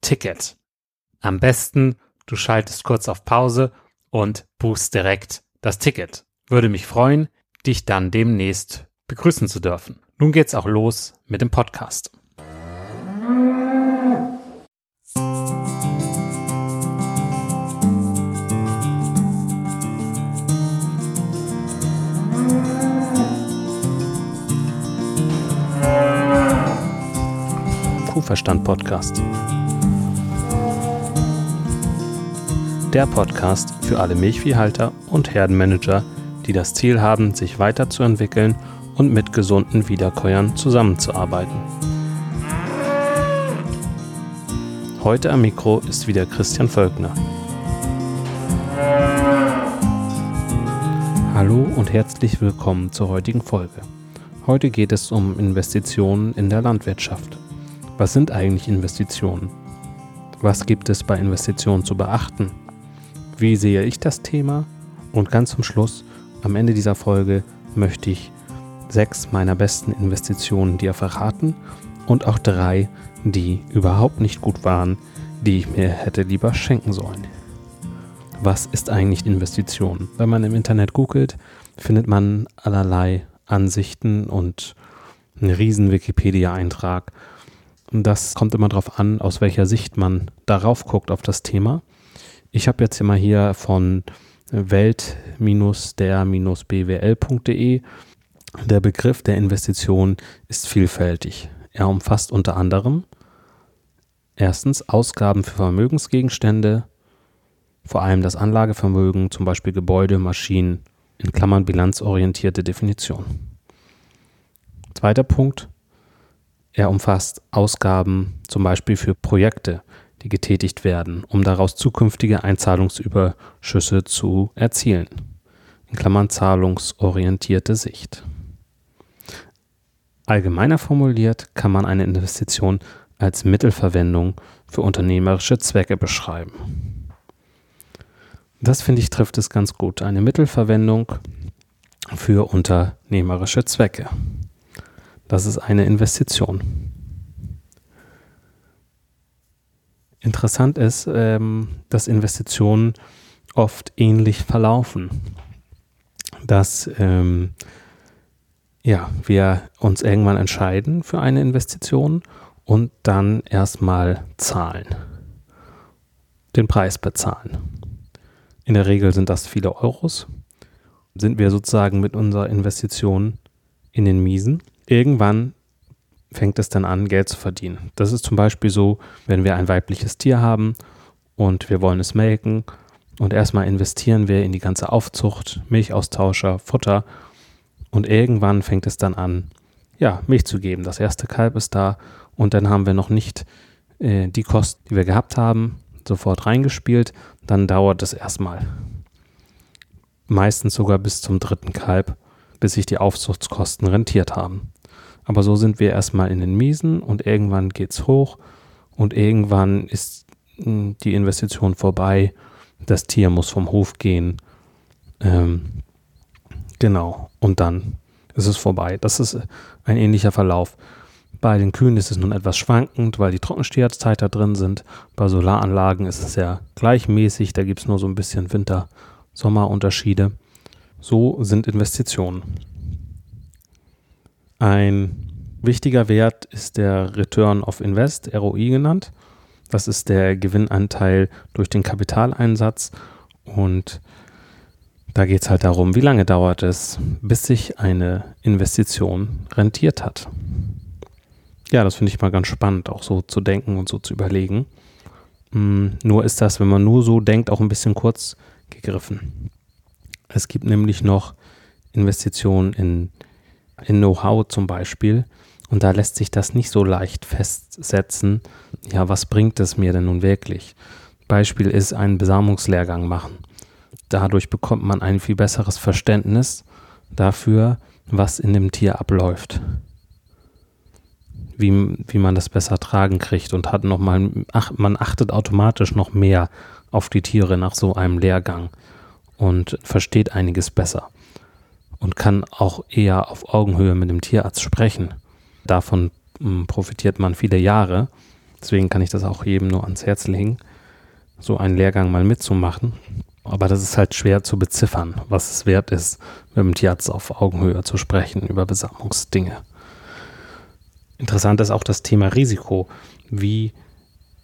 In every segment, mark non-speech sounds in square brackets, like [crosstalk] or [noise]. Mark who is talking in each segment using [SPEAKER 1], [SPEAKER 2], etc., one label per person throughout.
[SPEAKER 1] Ticket. Am besten, du schaltest kurz auf Pause und buchst direkt das Ticket. Würde mich freuen, dich dann demnächst begrüßen zu dürfen. Nun geht's auch los mit dem Podcast. Kuhverstand Podcast. Der Podcast für alle Milchviehhalter und Herdenmanager, die das Ziel haben, sich weiterzuentwickeln und mit gesunden Wiederkäuern zusammenzuarbeiten. Heute am Mikro ist wieder Christian Völkner. Hallo und herzlich willkommen zur heutigen Folge. Heute geht es um Investitionen in der Landwirtschaft. Was sind eigentlich Investitionen? Was gibt es bei Investitionen zu beachten? Wie sehe ich das Thema? Und ganz zum Schluss, am Ende dieser Folge, möchte ich sechs meiner besten Investitionen dir verraten und auch drei, die überhaupt nicht gut waren, die ich mir hätte lieber schenken sollen. Was ist eigentlich Investition? Wenn man im Internet googelt, findet man allerlei Ansichten und einen riesen Wikipedia-Eintrag das kommt immer darauf an, aus welcher Sicht man darauf guckt auf das Thema. Ich habe jetzt immer hier von welt-der-bwl.de. Der Begriff der Investition ist vielfältig. Er umfasst unter anderem erstens Ausgaben für Vermögensgegenstände, vor allem das Anlagevermögen, zum Beispiel Gebäude, Maschinen, in Klammern bilanzorientierte Definition. Zweiter Punkt, er umfasst Ausgaben zum Beispiel für Projekte, die getätigt werden, um daraus zukünftige Einzahlungsüberschüsse zu erzielen. In Klammern zahlungsorientierte Sicht. Allgemeiner formuliert kann man eine Investition als Mittelverwendung für unternehmerische Zwecke beschreiben. Das finde ich trifft es ganz gut. Eine Mittelverwendung für unternehmerische Zwecke. Das ist eine Investition. Interessant ist, ähm, dass Investitionen oft ähnlich verlaufen, dass ähm, ja, wir uns irgendwann entscheiden für eine Investition und dann erstmal zahlen, den Preis bezahlen. In der Regel sind das viele Euros. Sind wir sozusagen mit unserer Investition in den Miesen. Irgendwann fängt es dann an, Geld zu verdienen. Das ist zum Beispiel so, wenn wir ein weibliches Tier haben und wir wollen es melken und erstmal investieren wir in die ganze Aufzucht, Milchaustauscher, Futter und irgendwann fängt es dann an, ja, Milch zu geben. Das erste Kalb ist da und dann haben wir noch nicht äh, die Kosten, die wir gehabt haben, sofort reingespielt. Dann dauert es erstmal. Meistens sogar bis zum dritten Kalb, bis sich die Aufzuchtskosten rentiert haben. Aber so sind wir erstmal in den Miesen und irgendwann geht es hoch und irgendwann ist hm, die Investition vorbei. Das Tier muss vom Hof gehen. Ähm, genau. Und dann ist es vorbei. Das ist ein ähnlicher Verlauf. Bei den Kühen ist es nun etwas schwankend, weil die Trockensteherzeit da drin sind. Bei Solaranlagen ist es sehr gleichmäßig. Da gibt es nur so ein bisschen Winter-Sommer-Unterschiede. So sind Investitionen. Ein wichtiger Wert ist der Return of Invest, ROI genannt. Das ist der Gewinnanteil durch den Kapitaleinsatz. Und da geht es halt darum, wie lange dauert es, bis sich eine Investition rentiert hat. Ja, das finde ich mal ganz spannend, auch so zu denken und so zu überlegen. Mm, nur ist das, wenn man nur so denkt, auch ein bisschen kurz gegriffen. Es gibt nämlich noch Investitionen in, in Know-how zum Beispiel. Und da lässt sich das nicht so leicht festsetzen. Ja, was bringt es mir denn nun wirklich? Beispiel ist einen Besamungslehrgang machen dadurch bekommt man ein viel besseres Verständnis dafür, was in dem Tier abläuft. Wie, wie man das besser tragen kriegt und hat nochmal, ach, man achtet automatisch noch mehr auf die Tiere nach so einem Lehrgang und versteht einiges besser und kann auch eher auf Augenhöhe mit dem Tierarzt sprechen. Davon hm, profitiert man viele Jahre. Deswegen kann ich das auch jedem nur ans Herz legen, so einen Lehrgang mal mitzumachen. Aber das ist halt schwer zu beziffern, was es wert ist, mit dem Tierarzt auf Augenhöhe zu sprechen über Besamungsdinge. Interessant ist auch das Thema Risiko. Wie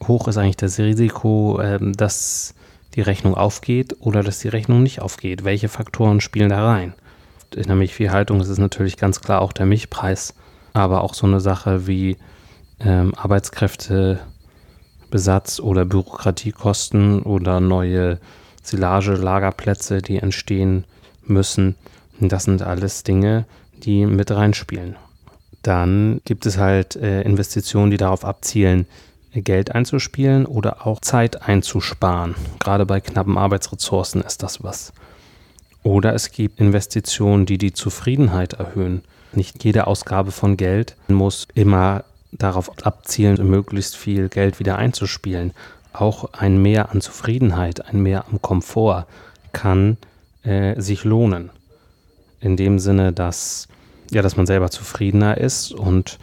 [SPEAKER 1] hoch ist eigentlich das Risiko, ähm, dass die Rechnung aufgeht oder dass die Rechnung nicht aufgeht? Welche Faktoren spielen da rein? In der Milchviehhaltung ist es natürlich ganz klar auch der Milchpreis, aber auch so eine Sache wie ähm, Arbeitskräftebesatz oder Bürokratiekosten oder neue Silage, Lagerplätze, die entstehen müssen. Das sind alles Dinge, die mit reinspielen. Dann gibt es halt äh, Investitionen, die darauf abzielen, Geld einzuspielen oder auch Zeit einzusparen. Gerade bei knappen Arbeitsressourcen ist das was. Oder es gibt Investitionen, die die Zufriedenheit erhöhen. Nicht jede Ausgabe von Geld muss immer darauf abzielen, möglichst viel Geld wieder einzuspielen auch ein Mehr an Zufriedenheit, ein Mehr am Komfort kann äh, sich lohnen. In dem Sinne, dass, ja, dass man selber zufriedener ist und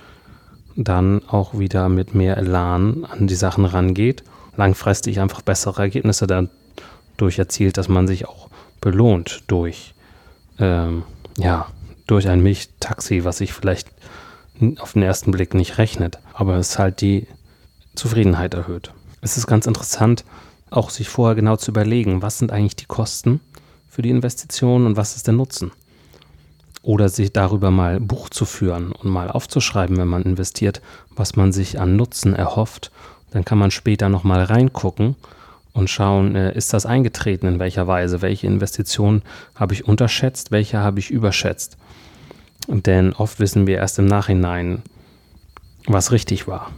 [SPEAKER 1] dann auch wieder mit mehr Elan an die Sachen rangeht, langfristig einfach bessere Ergebnisse dadurch erzielt, dass man sich auch belohnt durch, ähm, ja, durch ein Milchtaxi, was sich vielleicht auf den ersten Blick nicht rechnet, aber es halt die Zufriedenheit erhöht es ist ganz interessant, auch sich vorher genau zu überlegen, was sind eigentlich die Kosten für die Investition und was ist der Nutzen. Oder sich darüber mal Buch zu führen und mal aufzuschreiben, wenn man investiert, was man sich an Nutzen erhofft. Dann kann man später nochmal reingucken und schauen, äh, ist das eingetreten, in welcher Weise, welche Investitionen habe ich unterschätzt, welche habe ich überschätzt. Denn oft wissen wir erst im Nachhinein, was richtig war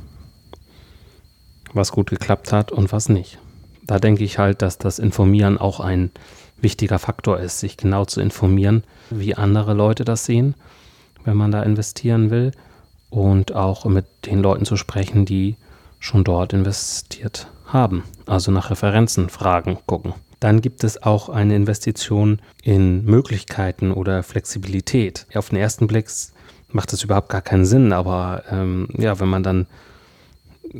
[SPEAKER 1] was gut geklappt hat und was nicht. Da denke ich halt, dass das Informieren auch ein wichtiger Faktor ist, sich genau zu informieren, wie andere Leute das sehen, wenn man da investieren will und auch mit den Leuten zu sprechen, die schon dort investiert haben. Also nach Referenzen fragen, gucken. Dann gibt es auch eine Investition in Möglichkeiten oder Flexibilität. Auf den ersten Blick macht das überhaupt gar keinen Sinn, aber ähm, ja, wenn man dann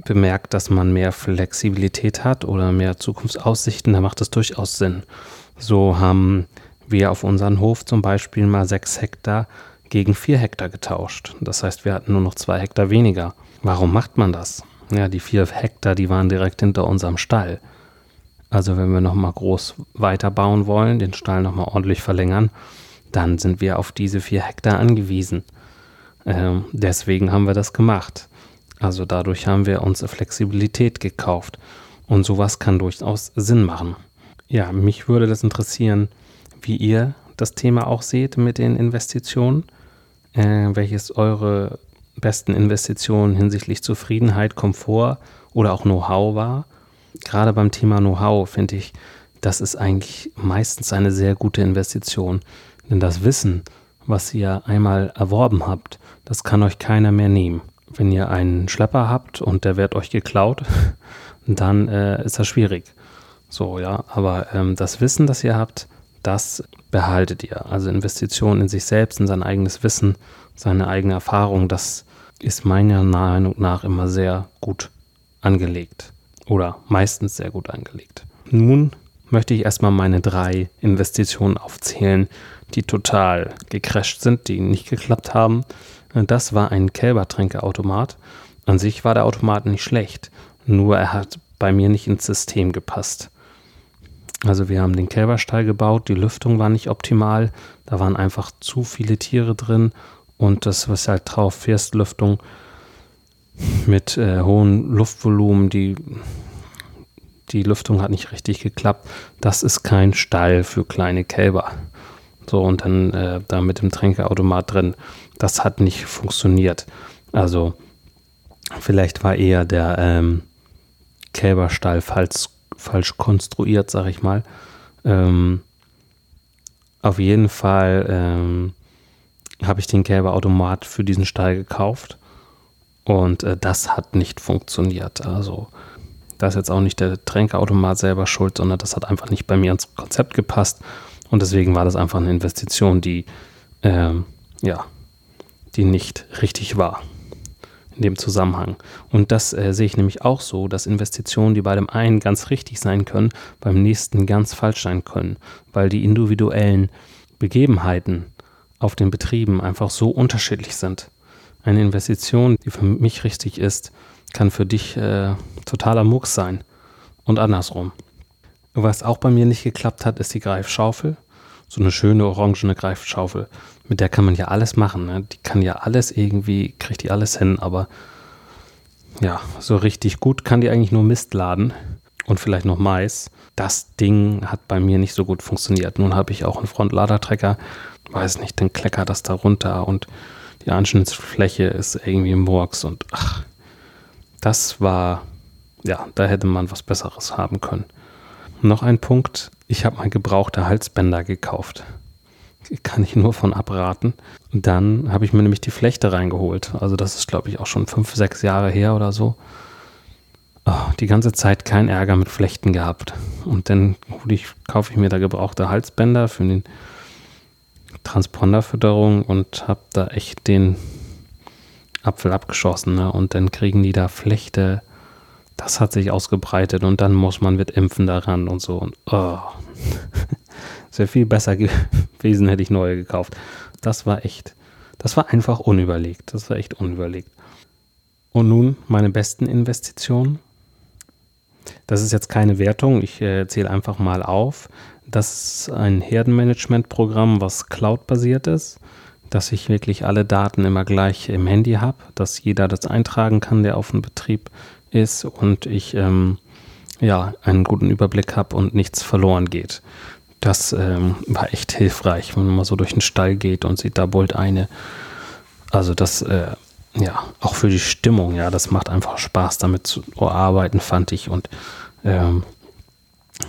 [SPEAKER 1] bemerkt, dass man mehr Flexibilität hat oder mehr Zukunftsaussichten, dann macht das durchaus Sinn. So haben wir auf unseren Hof zum Beispiel mal sechs Hektar gegen vier Hektar getauscht. Das heißt, wir hatten nur noch zwei Hektar weniger. Warum macht man das? Ja, die vier Hektar, die waren direkt hinter unserem Stall. Also wenn wir nochmal groß weiterbauen wollen, den Stall nochmal ordentlich verlängern, dann sind wir auf diese vier Hektar angewiesen. Ähm, deswegen haben wir das gemacht. Also dadurch haben wir uns Flexibilität gekauft. Und sowas kann durchaus Sinn machen. Ja, mich würde das interessieren, wie ihr das Thema auch seht mit den Investitionen. Äh, welches eure besten Investitionen hinsichtlich Zufriedenheit, Komfort oder auch Know-how war. Gerade beim Thema Know-how finde ich, das ist eigentlich meistens eine sehr gute Investition. Denn das Wissen, was ihr einmal erworben habt, das kann euch keiner mehr nehmen. Wenn ihr einen Schlepper habt und der wird euch geklaut, [laughs] dann äh, ist das schwierig. So, ja, aber ähm, das Wissen, das ihr habt, das behaltet ihr. Also Investitionen in sich selbst, in sein eigenes Wissen, seine eigene Erfahrung, das ist meiner Meinung nach immer sehr gut angelegt. Oder meistens sehr gut angelegt. Nun möchte ich erstmal meine drei Investitionen aufzählen, die total gecrashed sind, die nicht geklappt haben. Das war ein Kälbertränkeautomat. An sich war der Automat nicht schlecht, nur er hat bei mir nicht ins System gepasst. Also wir haben den Kälberstall gebaut, die Lüftung war nicht optimal, da waren einfach zu viele Tiere drin und das was halt drauf Firstlüftung mit äh, hohem Luftvolumen, die die Lüftung hat nicht richtig geklappt. Das ist kein Stall für kleine Kälber. So, und dann äh, da mit dem Tränkeautomat drin. Das hat nicht funktioniert. Also, vielleicht war eher der ähm, Kälberstall falsch, falsch konstruiert, sag ich mal. Ähm, auf jeden Fall ähm, habe ich den Kälberautomat für diesen Stall gekauft. Und äh, das hat nicht funktioniert. Also, da ist jetzt auch nicht der Tränkeautomat selber schuld, sondern das hat einfach nicht bei mir ins Konzept gepasst. Und deswegen war das einfach eine Investition, die, ähm, ja, die nicht richtig war in dem Zusammenhang. Und das äh, sehe ich nämlich auch so, dass Investitionen, die bei dem einen ganz richtig sein können, beim nächsten ganz falsch sein können, weil die individuellen Begebenheiten auf den Betrieben einfach so unterschiedlich sind. Eine Investition, die für mich richtig ist, kann für dich äh, totaler Mucks sein und andersrum. Was auch bei mir nicht geklappt hat, ist die Greifschaufel. So eine schöne orangene Greifschaufel. Mit der kann man ja alles machen. Ne? Die kann ja alles irgendwie, kriegt die alles hin, aber ja, so richtig gut kann die eigentlich nur Mist laden und vielleicht noch Mais. Das Ding hat bei mir nicht so gut funktioniert. Nun habe ich auch einen Frontladertrecker, weiß nicht, dann kleckert das da runter und die Anschnittsfläche ist irgendwie Murks und ach, das war, ja, da hätte man was Besseres haben können. Noch ein Punkt, ich habe mal gebrauchte Halsbänder gekauft. Kann ich nur von abraten. Dann habe ich mir nämlich die Flechte reingeholt. Also das ist, glaube ich, auch schon fünf, sechs Jahre her oder so. Oh, die ganze Zeit keinen Ärger mit Flechten gehabt. Und dann ich, kaufe ich mir da gebrauchte Halsbänder für den Transponderfütterung und habe da echt den Apfel abgeschossen. Ne? Und dann kriegen die da Flechte. Das hat sich ausgebreitet und dann muss man mit Impfen daran und so. Und oh. [laughs] wäre viel besser [laughs] gewesen, hätte ich neue gekauft. Das war echt, das war einfach unüberlegt. Das war echt unüberlegt. Und nun meine besten Investitionen. Das ist jetzt keine Wertung, ich äh, zähle einfach mal auf. Das ist ein Herdenmanagement-Programm, was cloud-basiert ist, dass ich wirklich alle Daten immer gleich im Handy habe, dass jeder das eintragen kann, der auf dem Betrieb ist und ich ähm, ja, einen guten Überblick habe und nichts verloren geht. Das ähm, war echt hilfreich, wenn man mal so durch den Stall geht und sieht, da bullt eine. Also das, äh, ja, auch für die Stimmung, ja, das macht einfach Spaß, damit zu arbeiten, fand ich. Und ähm,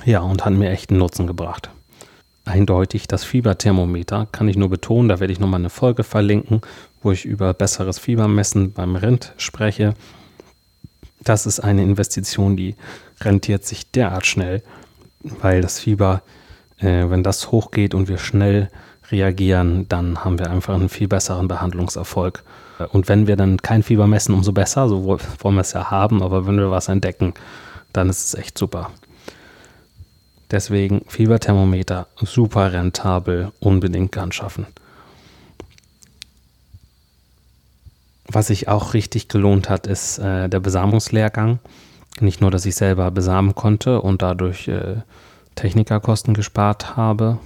[SPEAKER 1] ja, und hat mir echt einen Nutzen gebracht. Eindeutig das Fieberthermometer kann ich nur betonen, da werde ich nochmal eine Folge verlinken, wo ich über besseres Fiebermessen beim Rind spreche. Das ist eine Investition, die rentiert sich derart schnell, weil das Fieber, äh, wenn das hochgeht und wir schnell reagieren, dann haben wir einfach einen viel besseren Behandlungserfolg. Und wenn wir dann kein Fieber messen, umso besser, so wollen wir es ja haben, aber wenn wir was entdecken, dann ist es echt super. Deswegen Fieberthermometer super rentabel, unbedingt anschaffen. Was sich auch richtig gelohnt hat, ist äh, der Besamungslehrgang. Nicht nur, dass ich selber besamen konnte und dadurch äh, Technikerkosten gespart habe.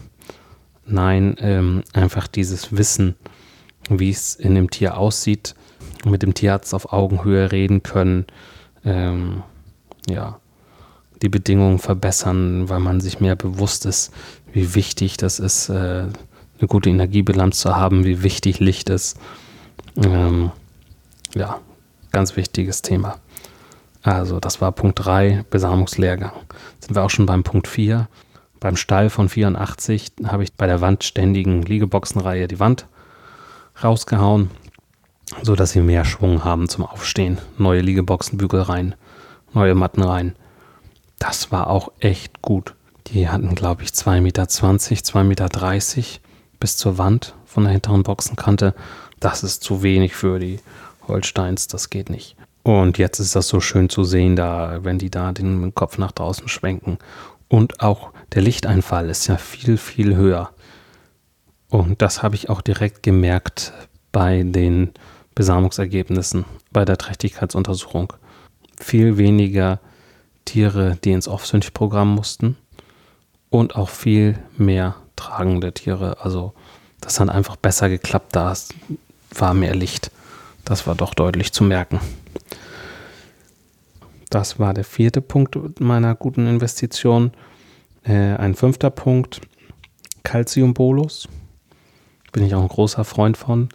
[SPEAKER 1] Nein, ähm, einfach dieses Wissen, wie es in dem Tier aussieht, mit dem Tierarzt auf Augenhöhe reden können, ähm, ja, die Bedingungen verbessern, weil man sich mehr bewusst ist, wie wichtig das ist, äh, eine gute Energiebilanz zu haben, wie wichtig Licht ist. Ähm, ja, ganz wichtiges Thema. Also das war Punkt 3, Besamungslehrgang. Sind wir auch schon beim Punkt 4. Beim Stall von 84 habe ich bei der wandständigen Liegeboxenreihe die Wand rausgehauen, sodass sie mehr Schwung haben zum Aufstehen. Neue Liegeboxenbügel rein, neue Matten rein. Das war auch echt gut. Die hatten, glaube ich, 2,20 Meter, 2,30 Meter bis zur Wand von der hinteren Boxenkante. Das ist zu wenig für die Holsteins, das geht nicht. Und jetzt ist das so schön zu sehen, da, wenn die da den Kopf nach draußen schwenken. Und auch der Lichteinfall ist ja viel, viel höher. Und das habe ich auch direkt gemerkt bei den Besamungsergebnissen, bei der Trächtigkeitsuntersuchung. Viel weniger Tiere, die ins Off-Synch-Programm mussten und auch viel mehr tragende Tiere. Also das hat einfach besser geklappt, da war mehr Licht. Das war doch deutlich zu merken. Das war der vierte Punkt meiner guten Investition. Äh, ein fünfter Punkt, Calciumbolus. Bin ich auch ein großer Freund von.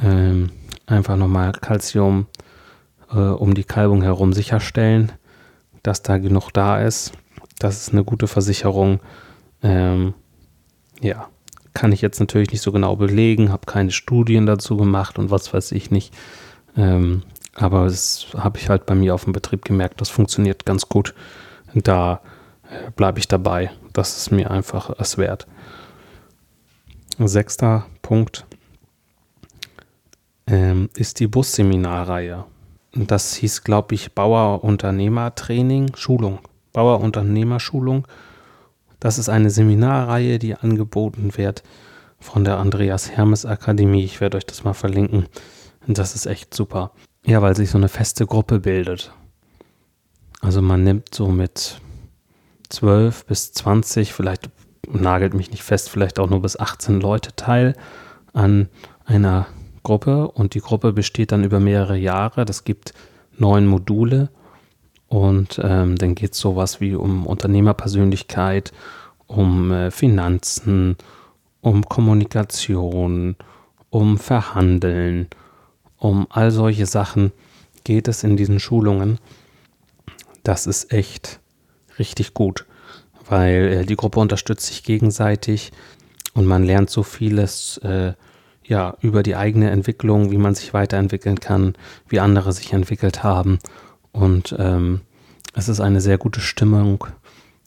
[SPEAKER 1] Ähm, einfach nochmal Calcium äh, um die Kalbung herum sicherstellen, dass da genug da ist. Das ist eine gute Versicherung. Ähm, ja, kann ich jetzt natürlich nicht so genau belegen, habe keine Studien dazu gemacht und was weiß ich nicht. Ähm, aber das habe ich halt bei mir auf dem Betrieb gemerkt, das funktioniert ganz gut. Da äh, bleibe ich dabei. Das ist mir einfach es wert. Sechster Punkt ähm, ist die Busseminarreihe. Das hieß, glaube ich, Bauer-Unternehmer-Training, Schulung. Bauer-Unternehmer-Schulung. Das ist eine Seminarreihe, die angeboten wird von der Andreas Hermes Akademie. Ich werde euch das mal verlinken. Das ist echt super. Ja, weil sich so eine feste Gruppe bildet. Also man nimmt so mit 12 bis 20, vielleicht nagelt mich nicht fest, vielleicht auch nur bis 18 Leute teil an einer Gruppe und die Gruppe besteht dann über mehrere Jahre. Das gibt neun Module und ähm, dann geht es sowas wie um Unternehmerpersönlichkeit, um äh, Finanzen, um Kommunikation, um Verhandeln, um all solche Sachen geht es in diesen Schulungen. Das ist echt richtig gut, weil äh, die Gruppe unterstützt sich gegenseitig und man lernt so vieles äh, ja, über die eigene Entwicklung, wie man sich weiterentwickeln kann, wie andere sich entwickelt haben und ähm, es ist eine sehr gute Stimmung.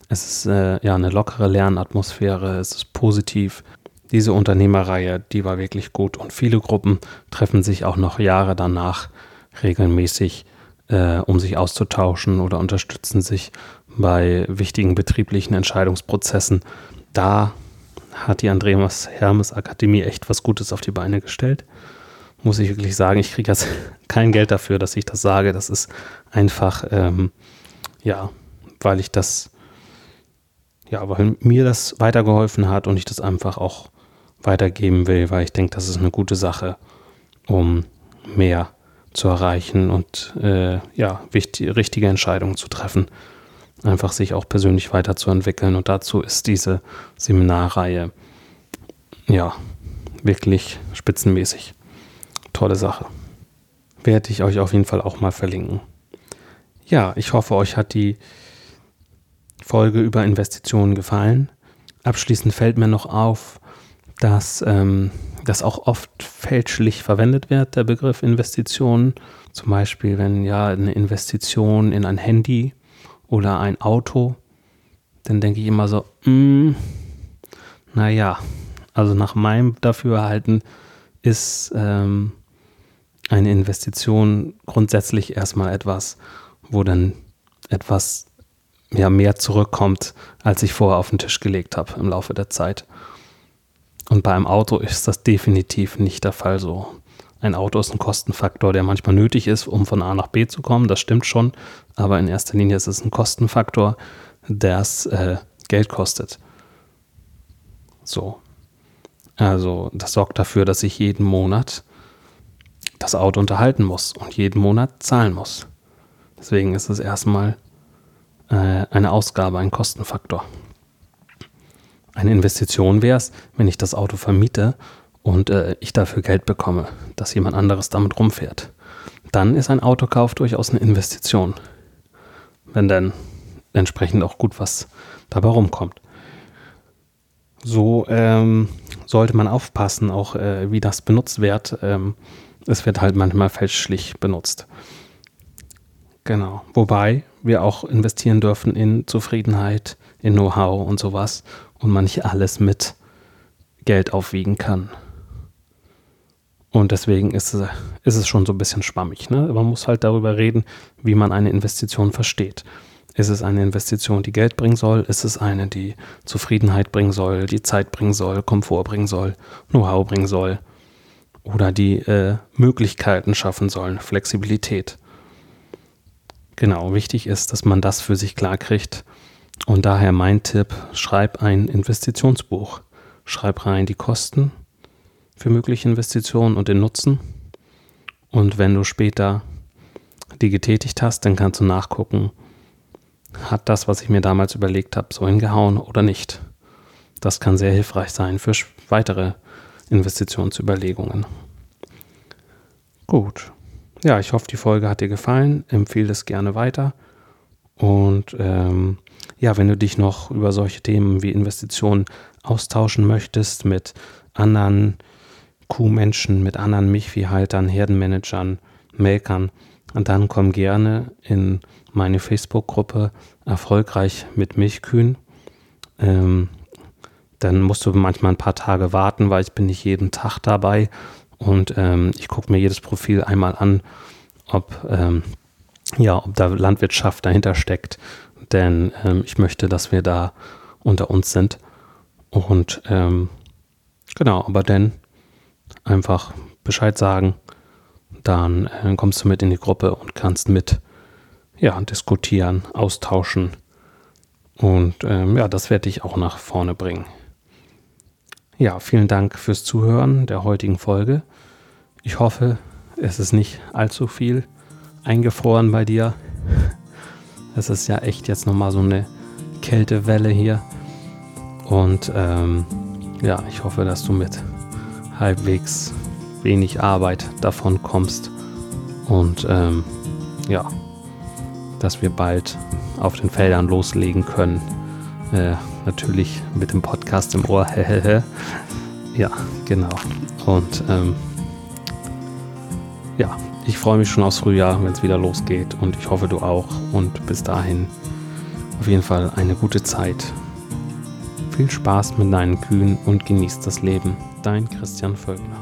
[SPEAKER 1] Es ist äh, ja eine lockere Lernatmosphäre. Es ist positiv. Diese Unternehmerreihe, die war wirklich gut und viele Gruppen treffen sich auch noch Jahre danach regelmäßig, äh, um sich auszutauschen oder unterstützen sich bei wichtigen betrieblichen Entscheidungsprozessen. Da hat die Andreas Hermes Akademie echt was Gutes auf die Beine gestellt muss ich wirklich sagen, ich kriege jetzt [laughs] kein Geld dafür, dass ich das sage. Das ist einfach, ähm, ja, weil ich das, ja, weil mir das weitergeholfen hat und ich das einfach auch weitergeben will, weil ich denke, das ist eine gute Sache, um mehr zu erreichen und äh, ja, wichtig, richtige Entscheidungen zu treffen. Einfach sich auch persönlich weiterzuentwickeln. Und dazu ist diese Seminarreihe ja wirklich spitzenmäßig tolle Sache. Werde ich euch auf jeden Fall auch mal verlinken. Ja, ich hoffe, euch hat die Folge über Investitionen gefallen. Abschließend fällt mir noch auf, dass ähm, das auch oft fälschlich verwendet wird, der Begriff Investitionen. Zum Beispiel, wenn ja eine Investition in ein Handy oder ein Auto, dann denke ich immer so, mm, naja, Also nach meinem Dafürhalten ist ähm, eine Investition grundsätzlich erstmal etwas, wo dann etwas ja, mehr zurückkommt, als ich vorher auf den Tisch gelegt habe im Laufe der Zeit. Und bei einem Auto ist das definitiv nicht der Fall so. Ein Auto ist ein Kostenfaktor, der manchmal nötig ist, um von A nach B zu kommen, das stimmt schon, aber in erster Linie ist es ein Kostenfaktor, der äh, Geld kostet. So. Also das sorgt dafür, dass ich jeden Monat das Auto unterhalten muss und jeden Monat zahlen muss. Deswegen ist es erstmal äh, eine Ausgabe, ein Kostenfaktor. Eine Investition wäre es, wenn ich das Auto vermiete und äh, ich dafür Geld bekomme, dass jemand anderes damit rumfährt. Dann ist ein Autokauf durchaus eine Investition. Wenn dann entsprechend auch gut was dabei rumkommt. So ähm, sollte man aufpassen, auch äh, wie das benutzt wird. Ähm, es wird halt manchmal fälschlich benutzt. Genau. Wobei wir auch investieren dürfen in Zufriedenheit, in Know-how und sowas und man nicht alles mit Geld aufwiegen kann. Und deswegen ist es, ist es schon so ein bisschen schwammig. Ne? Man muss halt darüber reden, wie man eine Investition versteht. Ist es eine Investition, die Geld bringen soll? Ist es eine, die Zufriedenheit bringen soll, die Zeit bringen soll, Komfort bringen soll, Know-how bringen soll? Oder die äh, Möglichkeiten schaffen sollen, Flexibilität? Genau, wichtig ist, dass man das für sich klar kriegt. Und daher mein Tipp, schreib ein Investitionsbuch. Schreib rein die Kosten für mögliche Investitionen und den Nutzen. Und wenn du später die getätigt hast, dann kannst du nachgucken, hat das, was ich mir damals überlegt habe, so hingehauen oder nicht. Das kann sehr hilfreich sein für weitere Investitionsüberlegungen. Gut. Ja, ich hoffe, die Folge hat dir gefallen. Empfehle es gerne weiter. Und ähm, ja, wenn du dich noch über solche Themen wie Investitionen austauschen möchtest mit anderen Kuhmenschen, mit anderen Milchviehhaltern, Herdenmanagern, Melkern, dann komm gerne in meine Facebook-Gruppe Erfolgreich mit Milchkühen. Ähm, dann musst du manchmal ein paar Tage warten, weil ich bin nicht jeden Tag dabei. Und ähm, ich gucke mir jedes Profil einmal an, ob, ähm, ja, ob da Landwirtschaft dahinter steckt. Denn ähm, ich möchte, dass wir da unter uns sind. Und ähm, genau, aber dann einfach Bescheid sagen. Dann äh, kommst du mit in die Gruppe und kannst mit ja, diskutieren, austauschen. Und ähm, ja, das werde ich auch nach vorne bringen. Ja, vielen Dank fürs Zuhören der heutigen Folge. Ich hoffe, es ist nicht allzu viel eingefroren bei dir. [laughs] Es ist ja echt jetzt nochmal so eine Kältewelle hier. Und ähm, ja, ich hoffe, dass du mit halbwegs wenig Arbeit davon kommst. Und ähm, ja, dass wir bald auf den Feldern loslegen können. Äh, natürlich mit dem Podcast im Ohr. [laughs] ja, genau. Und ähm, ja, ich freue mich schon aufs Frühjahr, wenn es wieder losgeht. Und ich hoffe, du auch. Und bis dahin auf jeden Fall eine gute Zeit. Viel Spaß mit deinen Kühen und genießt das Leben. Dein Christian Völkner.